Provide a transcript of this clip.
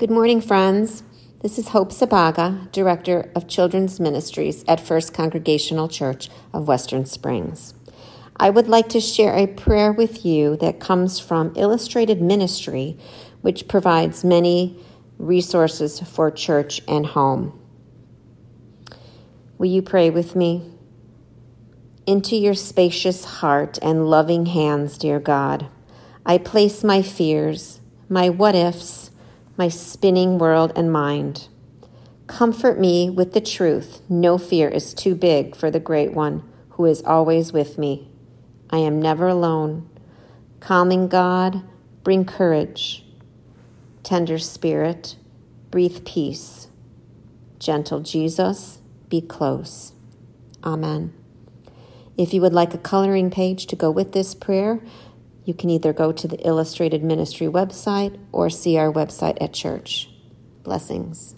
Good morning, friends. This is Hope Sabaga, Director of Children's Ministries at First Congregational Church of Western Springs. I would like to share a prayer with you that comes from Illustrated Ministry, which provides many resources for church and home. Will you pray with me? Into your spacious heart and loving hands, dear God, I place my fears, my what ifs, my spinning world and mind. Comfort me with the truth no fear is too big for the Great One who is always with me. I am never alone. Calming God, bring courage. Tender Spirit, breathe peace. Gentle Jesus, be close. Amen. If you would like a coloring page to go with this prayer, you can either go to the Illustrated Ministry website or see our website at church. Blessings.